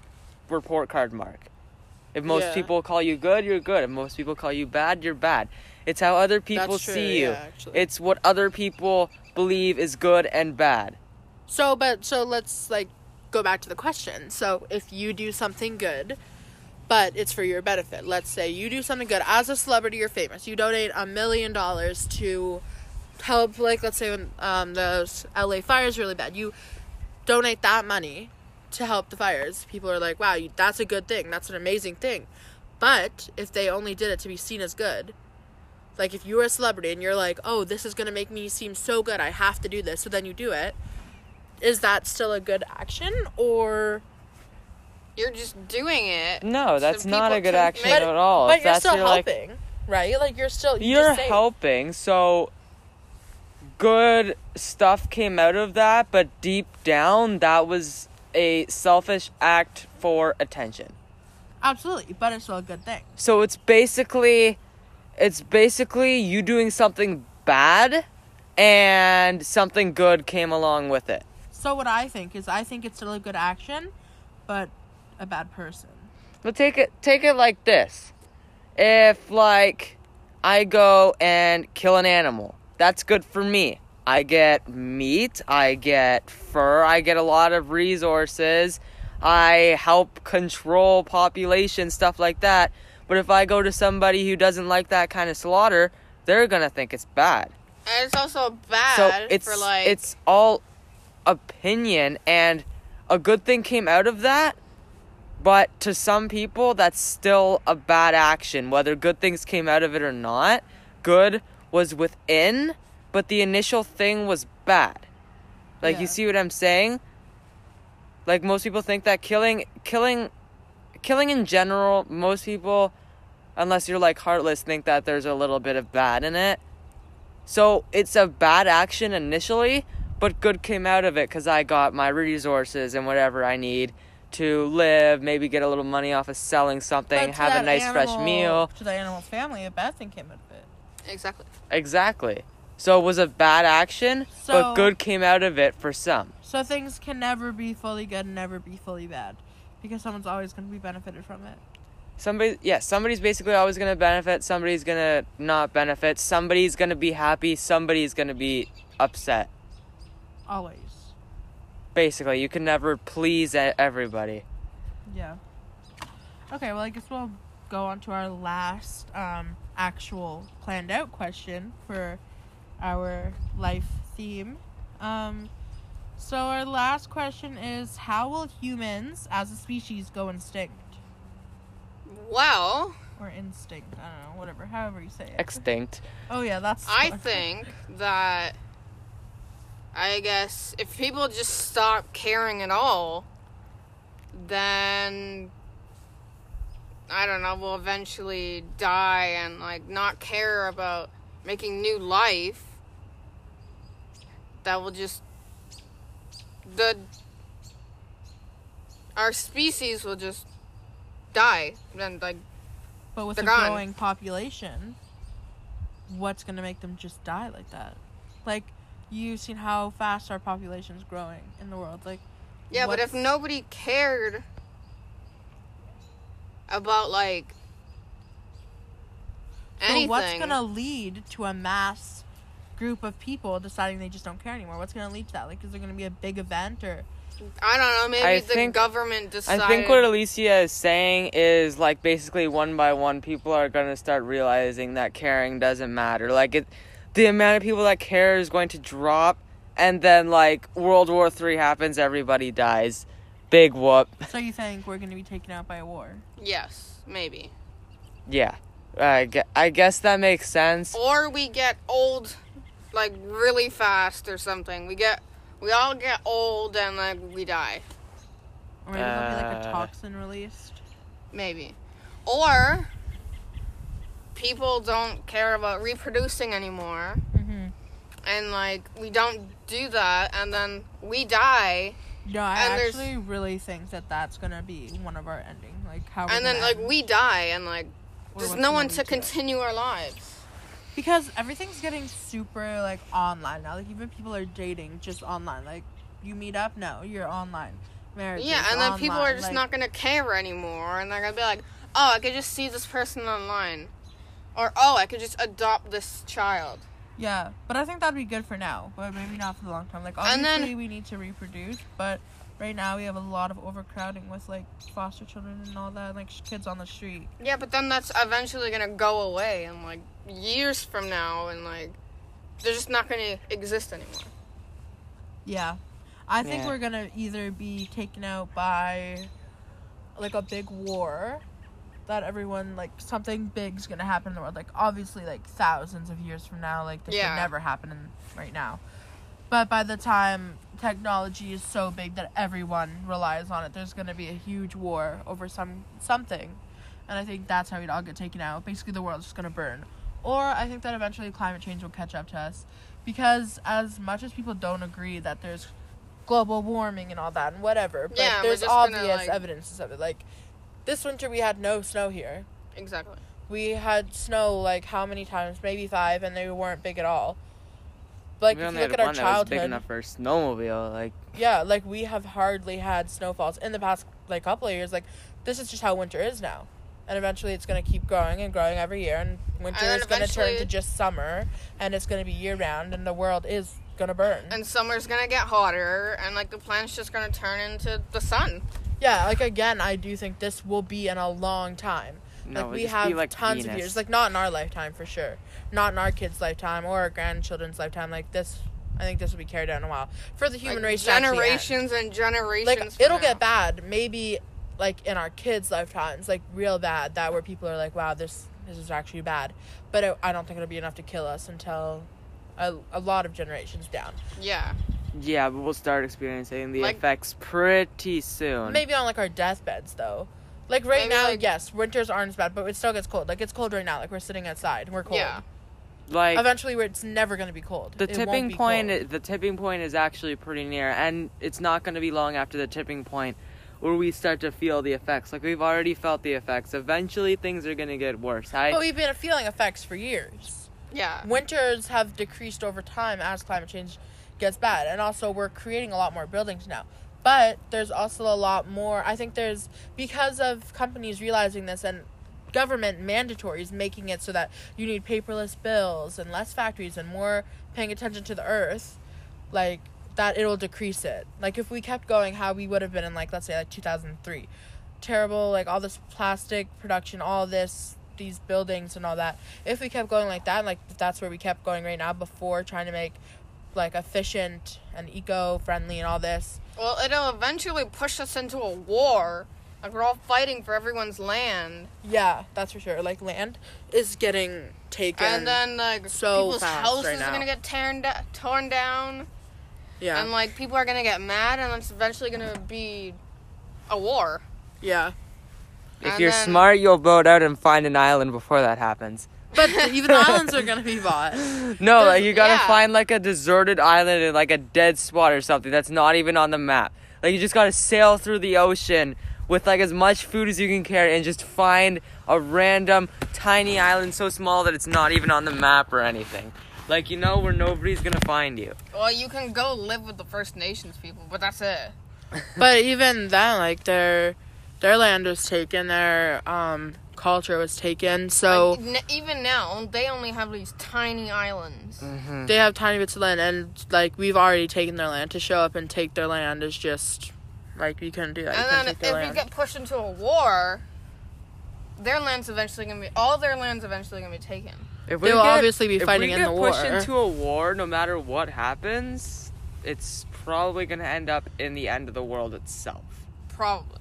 report card mark. If most Yeah. people call you good, you're good. If most people call you bad, you're bad. It's how other people That's true, see you. yeah. It's what other people believe is good and bad. So, but so let's like go back to the question. So, if you do something good, but it's for your benefit. Let's say you do something good as a celebrity, you're famous. You donate a million dollars to help, like let's say when um, the LA fire is really bad. You donate that money to help the fires. People are like, wow, you, that's a good thing. That's an amazing thing. But if they only did it to be seen as good, like if you were a celebrity and you're like, oh, this is to make me seem so good, I have to do this, so then you do it, is that still a good action or. You're just doing it. No, that's So not a good action make- at all. But If you're that's still your, like, helping, right? Like you're still. You you're helping so good stuff came out of that but deep down that was a selfish act for attention Absolutely, but it's still a good thing. so it's basically it's basically you doing something bad and something good came along with it So what I think is, I think it's still a good action, but a bad person. But take it take it like this. If like I go and kill an animal, that's good for me. I get meat, I get fur, I get a lot of resources. I help control population stuff like that. But if I go to somebody who doesn't like that kind of slaughter, they're going to think it's bad. And it's also bad So it's for like it's all opinion and a good thing came out of that. But to some people that's still a bad action whether good things came out of it or not. Good was within but the initial thing was bad. Like Yeah. you see what i'm saying? Like most people think that killing killing killing in general most people unless you're like heartless think that there's a little bit of bad in it. So it's a bad action initially, but good came out of it because I got my resources and whatever I need to live, maybe get a little money off of selling something, have a that nice fresh meal. To the animal's family, a bad thing came out of it. exactly. Exactly. So it was a bad action, So- but good came out of it for some. So things can never be fully good and never be fully bad, because someone's always going to be benefited from it. Somebody, yeah, somebody's basically always going to benefit, somebody's going to not benefit, somebody's going to be happy, somebody's going to be upset. Always. Basically, you can never please everybody. Yeah. Okay, well, I guess we'll go on to our last um, actual planned out question for our life theme. Um, so, our last question is How will humans as a species go extinct? Well, Or instinct? I don't know, whatever, however you say it. Extinct. oh, yeah, that's. I think that I guess if people just stop caring at all, then I don't know, we'll eventually die and like not care about making new life. That will just the our species will just die. Then like But with a growing population, what's going to make them just die like that? Like, you've seen how fast our population is growing in the world. Like, Yeah, but if nobody cared about like But anything, what's gonna lead to a mass group of people deciding they just don't care anymore? What's gonna lead to that? Like, is there gonna be a big event or? I don't know. Maybe I the think- government decided. I think what Alicia is saying is like basically one by one, people are gonna start realizing that caring doesn't matter. Like it, the amount of people that care is going to drop, and then like World War Three happens, everybody dies. Big whoop. So you think we're gonna be taken out by a war? yes, maybe, Yeah, I gue- I guess that makes sense. or we get old, like really fast or something. We get, we all get old and like we die. Or maybe there'll be like a Uh. toxin released. Maybe, or people don't care about reproducing anymore. Mm-hmm. and like we don't do that and then we die No, I And actually really think that that's gonna be one of our ending. Like how. and then like end, we die and like or there's no one to continue our lives because everything's getting super like online now. Like even people are dating just online. Like you meet up, no, you're online. Marriage. yeah and then people are just not gonna care anymore and they're gonna be like oh i could just see this person online or oh i could just adopt this child Yeah, but I think that'd be good for now, but maybe not for the long term. Like And obviously then- we need to reproduce, but right now we have a lot of overcrowding with like foster children and all that, like sh- kids on the street. yeah but then that's eventually gonna go away in like years from now and like they're just not gonna exist anymore Yeah, I think Yeah. we're gonna either be taken out by like a big war that everyone like something big's gonna happen in the world. Like obviously like thousands of years from now, like this Yeah. would never happen in, right now. But by the time technology is so big that everyone relies on it, there's gonna be a huge war over some something. And I think that's how we'd all get taken out. Basically the world's just gonna burn. Or I think that eventually climate change will catch up to us. Because as much as people don't agree that there's global warming and all that and whatever, but Yeah, there's obvious like- evidences of it. Like this winter we had no snow here. Exactly. We had snow like how many times? Maybe five, and they weren't big at all. Like we if you look at our one that was childhood, big enough for a snowmobile. Like, yeah, like we have hardly had snowfalls in the past like couple of years. Like this is just how winter is now, and eventually it's gonna keep growing and growing every year, and winter And is gonna turn to just summer, and it's gonna be year round, and the world is gonna burn. And summer's gonna get hotter, and like the planet's just gonna turn into the sun. Yeah, like again, I do think this will be in a long time. no, like we have like tons of years. Like not in our lifetime for sure. Not in our kids' lifetime or our grandchildren's lifetime. Like this, I think this will be carried out in a while for the human Like, race. to actually end. generations and generations. like it'll now. get bad maybe like in our kids lifetimes like real bad that where people are like wow this this is actually bad but it, i don't think it'll be enough to kill us until a, a lot of generations down Yeah. Yeah, but we'll start experiencing the Like- effects pretty soon. maybe on like our deathbeds though like right Maybe, now like- yes winters aren't as bad but it still gets cold like it's cold right now like we're sitting outside and we're cold Yeah. Like eventually it's never going to be cold the It won't tipping be point, cold. the tipping point is actually pretty near, and it's not going to be long after the tipping point where we start to feel the effects. Like we've already felt the effects. Eventually, things are going to get worse. I but we've been feeling effects for years Yeah. winters have decreased over time as climate change gets bad. And also we're creating a lot more buildings now. But there's also a lot more i think there's because of companies realizing this and government mandatories making it so that you need paperless bills and less factories and more paying attention to the earth like that it'll decrease it. Like if we kept going how we would have been in like let's say like 2003 terrible like all this plastic production all this these buildings and all that. If we kept going like that like that's where we kept going right now before trying to make like efficient and eco-friendly and all this. Well, it'll eventually push us into a war. Like we're all fighting for everyone's land, yeah that's for sure. Like land is getting taken and then like so people's fast houses right are gonna get torn da- torn down, yeah. And like people are gonna get mad, and it's eventually gonna be a war. yeah. If and you're then- smart, you'll boat out and find an island before that happens. But even the islands are gonna be bought No, like you gotta yeah. find like a deserted island in like a dead spot or something that's not even on the map. Like you just gotta sail through the ocean with like as much food as you can carry and just find a random tiny island so small that it's not even on the map or anything. Like you know where nobody's gonna find you. Well, you can go live with the First Nations people, but that's it. but even then like their their land was taken their um culture was taken so Like, n- even now, they only have these tiny islands. Mm-hmm. they have tiny bits of land and like we've already taken their land to show up and take their land is just like we couldn't do that. And couldn't then take if their we get pushed into a war, their land's eventually gonna be all their land's eventually gonna be taken. If They will obviously be fighting in the war. if fighting we in get the pushed war. into a war, no matter what happens, it's probably gonna end up in the end of the world itself. Probably.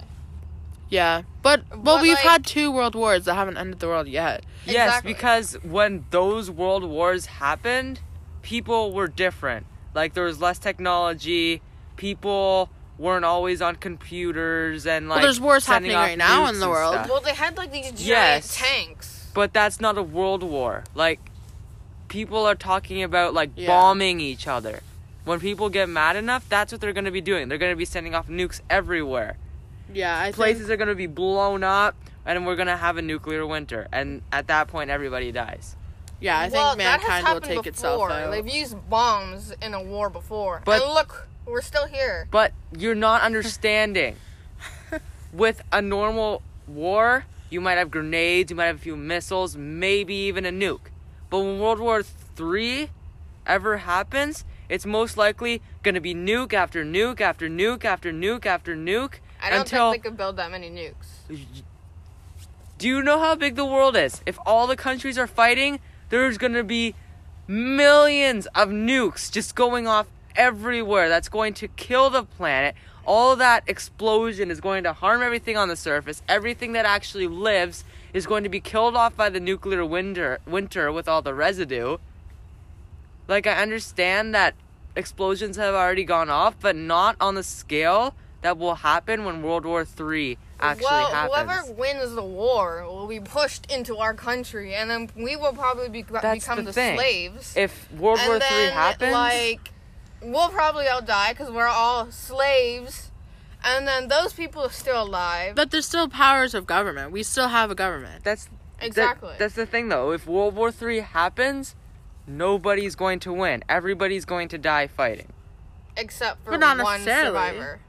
Yeah, but well, But, we've like- had two world wars that haven't ended the world yet. Yes, because when those world wars happened, people were different. Like there was less technology. People weren't always on computers and like. Well, there's wars happening right now in the world. stuff. Well, they had like these giant Yes. tanks. But that's not a world war. Like people are talking about like Yeah. bombing each other. When people get mad enough, that's what they're gonna be doing. They're gonna be sending off nukes everywhere. Yeah, I Places think are gonna be blown up, and we're gonna have a nuclear winter. And at that point, everybody dies. yeah, I well, think mankind will take before. itself out. They've used bombs in a war before. But- and look, we're still here. But you're not understanding. With a normal war, you might have grenades, you might have a few missiles, maybe even a nuke. But when World War III ever happens, it's most likely gonna be nuke after nuke after nuke after nuke after nuke I don't until. think they could build that many nukes. Do you know how big the world is? If all the countries are fighting, there's gonna be millions of nukes just going off everywhere that's going to kill the planet. All that explosion is going to harm everything on the surface. Everything that actually lives is going to be killed off by the nuclear winter winter with all the residue. Like I understand that explosions have already gone off, but not on the scale that will happen when World War III actually well, happens. whoever wins the war will be pushed into our country, and then we will probably be, That's become the the, thing. slaves. if World and War then, III happens, like, we'll probably all die because we're all slaves, and then those people are still alive. But there's still powers of government. We still have a government. that's exactly. that- exactly. that's the thing though. If World War III happens, nobody's going to win. Everybody's going to die fighting. except for But not one necessarily. survivor.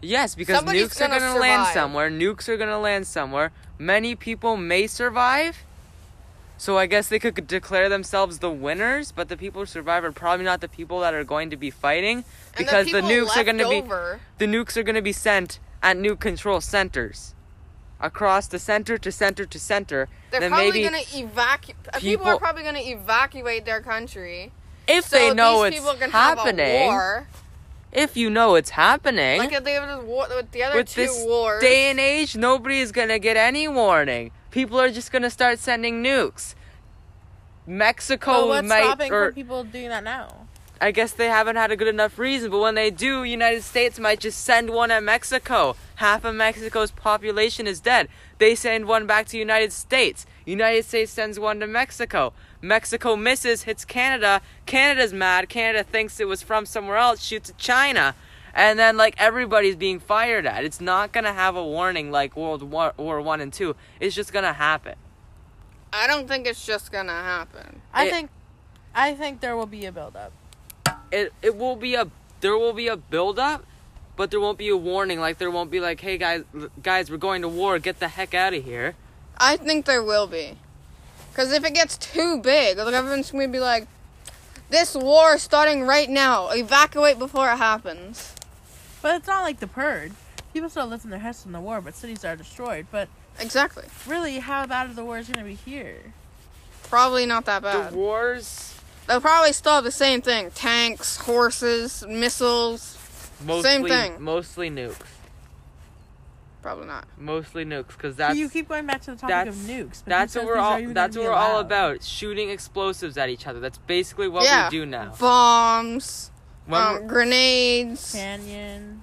Yes, because Somebody's nukes are gonna going to land survive. somewhere. Nukes are going to land somewhere. Many people may survive. So I guess they could declare themselves the winners, but the people who survive are probably not the people that are going to be fighting because the, the, nukes are going to be the nukes are going to be sent at nuke control centers across the center to center to center. They're then probably maybe gonna evacuate. People, uh, people- are probably gonna evacuate their country. if So they know it's happening, have a war. If you know it's happening, Like if they have this war with the other with two this wars. day and age, nobody is gonna get any warning. People are just gonna start sending nukes. Mexico But what's might, stopping or people doing that now? I guess they haven't had a good enough reason. But when they do, United States might just send one at Mexico. Half of Mexico's population is dead. They send one back to United States. United States sends one to Mexico. Mexico misses, hits Canada. Canada's mad. Canada thinks it was from somewhere else, shoots at China. And then like everybody's being fired at. It's not gonna have a warning like World War, War One and Two. It's just gonna happen. I don't think it's just gonna happen. I It- think, I think there will be a buildup. it it will be a there will be a buildup, but there won't be a warning. Like there won't be like, hey guys, guys, we're going to war. Get the heck out of here. I think there will be. Because if it gets too big, the government's going to be like, this war is starting right now. Evacuate before it happens. But it's not like the purge. People still live in their houses in the war, but cities are destroyed. But Exactly. really, how bad of the war is going to be here? Probably not that The bad. wars They'll probably still have the same thing tanks, horses, missiles. mostly thing. mostly nukes, Probably not. mostly nukes, because that's you keep going back to the topic of nukes. That's what we're all that's what we're be all about. Shooting explosives at each other. That's basically what Yeah. we do now. Bombs, When, um, grenades. Canyon.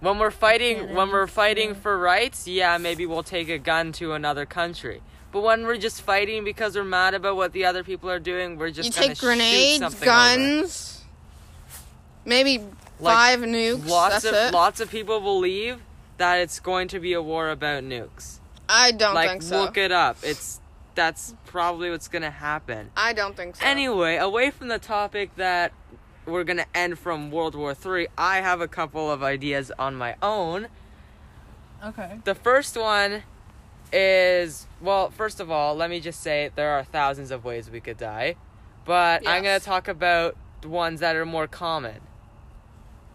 when we're fighting when we're fighting for rights, yeah, maybe we'll take a gun to another country. But when we're just fighting because we're mad about what the other people are doing, we're just You gonna take shoot grenades, something over. guns, maybe Like, five nukes. Lots that's of it. lots of people believe that it's going to be a war about nukes. I don't like think so. look it up. It's that's probably what's gonna happen. I don't think so. Anyway, away from the topic that we're gonna end from World War Three, I have a couple of ideas on my own. Okay. The first one is well, first of all, let me just say there are thousands of ways we could die, but I'm gonna talk about the ones that are more common.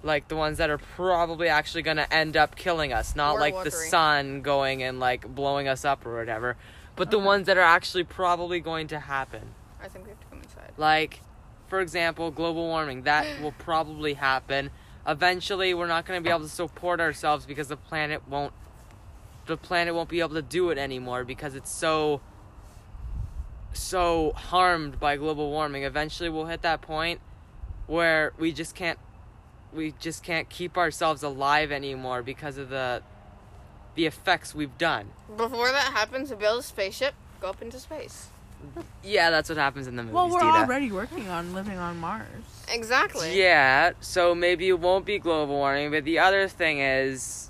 Like the ones that are probably actually gonna end up killing us, not like the sun going and like blowing us up or whatever, but the ones that are actually probably going to happen. I think we have to come inside. Like, for example, global warming. That will probably happen. Eventually, we're not going to be able to support ourselves because the planet won't. The planet won't be able to do it anymore because it's so. So harmed by global warming. Eventually, we'll hit that point where we just can't. We just can't keep ourselves alive anymore because of the. The effects we've done. Before that happens, build a spaceship, go up into space. Yeah, that's what happens in the movies. Well, we're Dita. already working on living on Mars. Exactly. Yeah, so maybe it won't be global warming, but the other thing is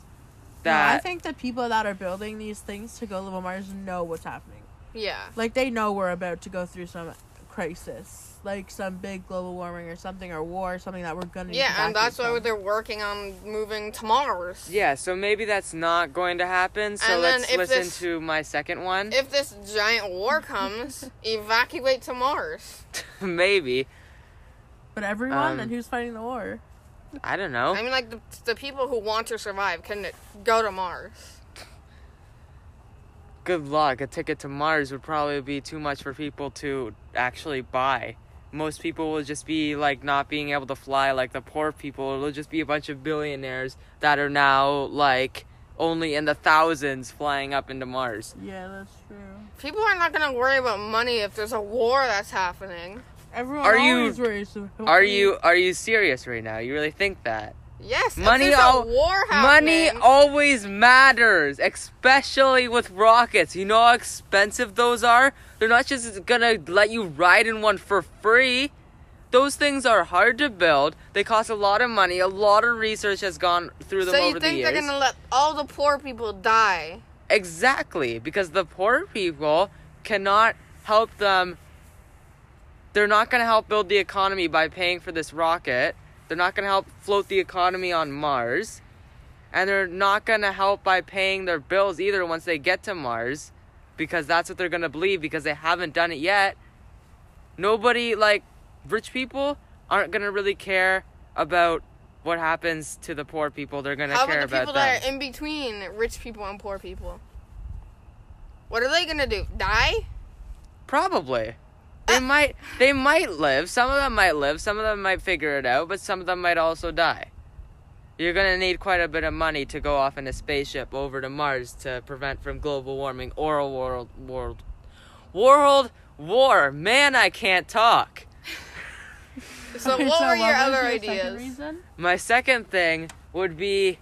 No, I think the people that are building these things to go live on Mars know what's happening. Yeah. Like they know we're about to go through some crisis, like some big global warming or something, or war, or something that we're gonna. need to Yeah, and that's why they're working on moving to Mars. yeah, so maybe that's not going to happen. So And let's listen this- to my second one. If this giant war comes, evacuate to Mars. maybe But everyone, Um, and who's fighting the war? I don't know. I mean, like the, the people who want to survive can go to Mars. Good luck. A ticket to Mars would probably be too much for people to actually buy. most people will just be like not being able to fly like the poor people. It'll just be a bunch of billionaires that are now like only in the thousands flying up into Mars. Yeah, that's true. People are not gonna worry about money if there's a war that's happening. Everyone Are you- worries Are you are you serious right now? You really think that? Yes, Money al- a war Money always matters, especially with rockets. You know how expensive those are? They're not just gonna let you ride in one for free. Those things are hard to build. They cost a lot of money. A lot of research has gone through them so over you think they're gonna let all the poor people die? Exactly, because the poor people cannot help them. They're not to help build the economy by paying for this rocket. They're not going to help float the economy on Mars. And they're not going to help by paying their bills either once they get to Mars because that's what they're going to believe because they haven't done it yet. Nobody, like, rich people aren't going to really care about what happens to the poor people. They're going to care about the people about them. are in between rich people and poor people? What are they gonna do? Die? Probably. They might they might live. Some of them might live, some of them might figure it out, but some of them might also die. You're gonna need quite a bit of money to go off in a spaceship over to Mars to prevent from global warming or a world world world war. Man, I can't talk. So what so were your other second ideas? reason? My second thing would be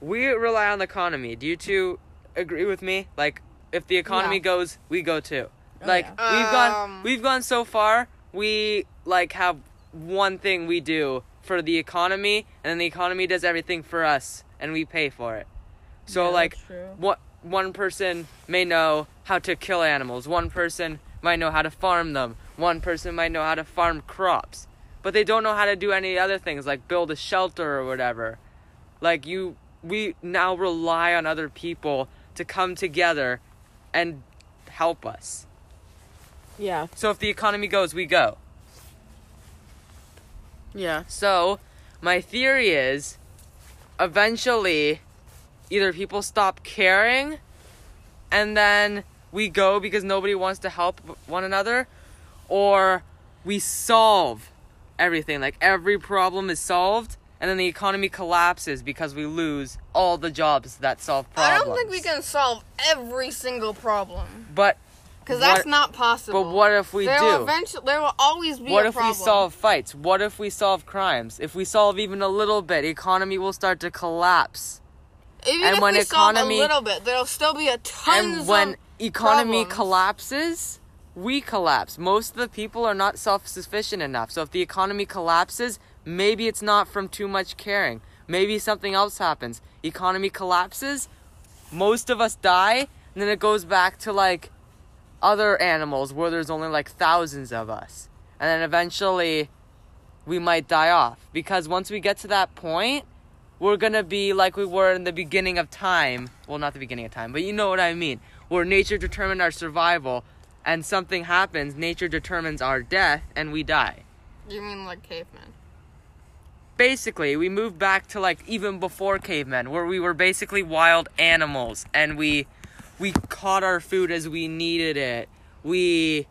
we rely on the economy. Do you two agree with me? Like if the economy goes, we go too. Oh, like yeah. we've gone Um, we've gone so far, we like have one thing we do for the economy and then the economy does everything for us and we pay for it. So Yeah, like what one person may know how to kill animals, one person might know how to farm them, one person might know how to farm crops, but they don't know how to do any other things like build a shelter or whatever. Like you we now rely on other people to come together and help us. Yeah. So if the economy goes, we go. Yeah. So, my theory is eventually either people stop caring and then we go because nobody wants to help one another or we solve everything like every problem is solved and then the economy collapses because we lose all the jobs that solve problems. I don't think we can solve every single problem But because that's not possible. but what if we there do? Will eventually, there will always be what a if problem. we solve fights? What if we solve crimes? If we solve even a little bit, economy will start to collapse. Even and if when we economy- solve a little bit, there'll still be a tons and when economy problems. collapses, we collapse. Most of the people are not self-sufficient enough. So if the economy collapses, maybe it's not from too much caring. Maybe something else happens. Economy collapses, most of us die, and then it goes back to like other animals where there's only like thousands of us. And then eventually we might die off because once we get to that point, we're gonna be like we were in the beginning of time. Well, not the beginning of time, but you know what I mean. Where nature determined our survival, and something happens, nature determines our death, and we die. You mean like cavemen? Basically, we move back to like even before cavemen, where we were basically wild animals, and we we caught our food as we needed it. We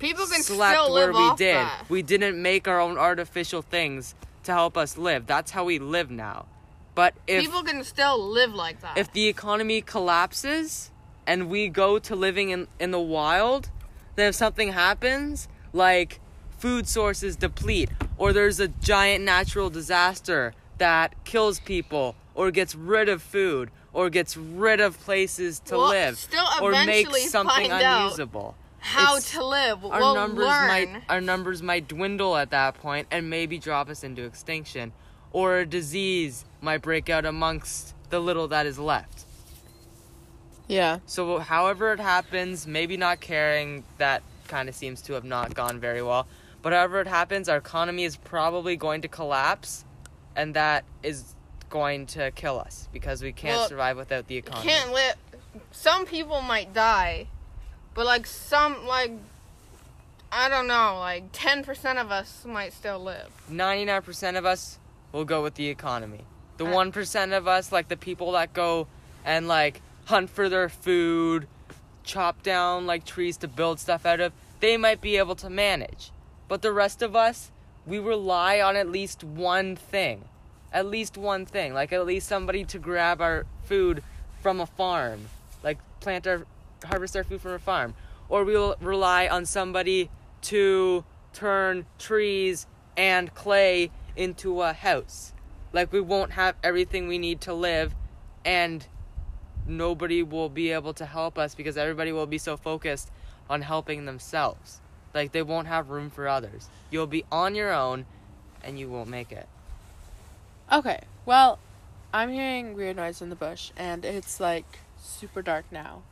People can slept still where we did. that. We didn't make our own artificial things to help us live. That's how we live now. But if People can still live like that. if the economy collapses and we go to living in, in the wild, then if something happens, like food sources deplete, or there's a giant natural disaster that kills people, or gets rid of food, or gets rid of places to We'll live, still or makes something find out unusable. how it's- to live. Our we'll numbers learn. might our numbers might dwindle at that point and maybe drop us into extinction, or a disease might break out amongst the little that is left. Yeah. So, however it happens, maybe not caring, that kind of seems to have not gone very well. But however it happens, our economy is probably going to collapse, and that is going to kill us because we can't Well, survive without the economy. can't live. Some people might die, but like some like I don't know, like ten percent of us might still live. 99% of us will go with the economy. The Uh, 1% of us, like the people that go and like hunt for their food, chop down like trees to build stuff out of, they might be able to manage. but the rest of us, we rely on at least one thing. At least one thing. Like at least somebody to grab our food from a farm. Like plant our harvest our food from a farm. Or we'll rely on somebody to turn trees and clay into a house. Like we won't have everything we need to live and nobody will be able to help us because everybody will be so focused on helping themselves. Like they won't have room for others. You'll be on your own and you won't make it. Okay, well, I'm hearing weird noise in the bush, and it's like super dark now.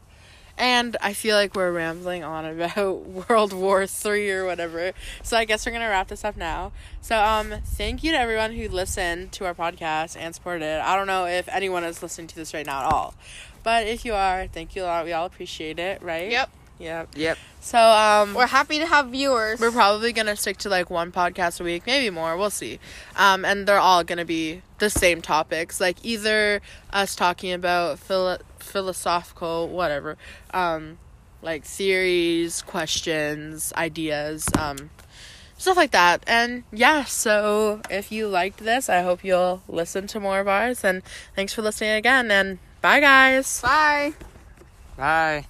And I feel like we're rambling on about World War Three or whatever. So I guess we're gonna wrap this up now. So um, thank you to everyone who listened to our podcast and supported it. I don't know if anyone is listening to this right now at all, but if you are, thank you a lot. We all appreciate it, right? Yep. Yep. Yep. So um, We're happy to have viewers. we're probably gonna stick to like one podcast a week, maybe more. We'll see. Um, and they're all gonna be the same topics, like either us talking about philo- philosophical, whatever, um, like theories, questions, ideas, um, stuff like that. And yeah, so if you liked this, I hope you'll listen to more of ours. And thanks for listening again. And bye, guys. Bye. Bye.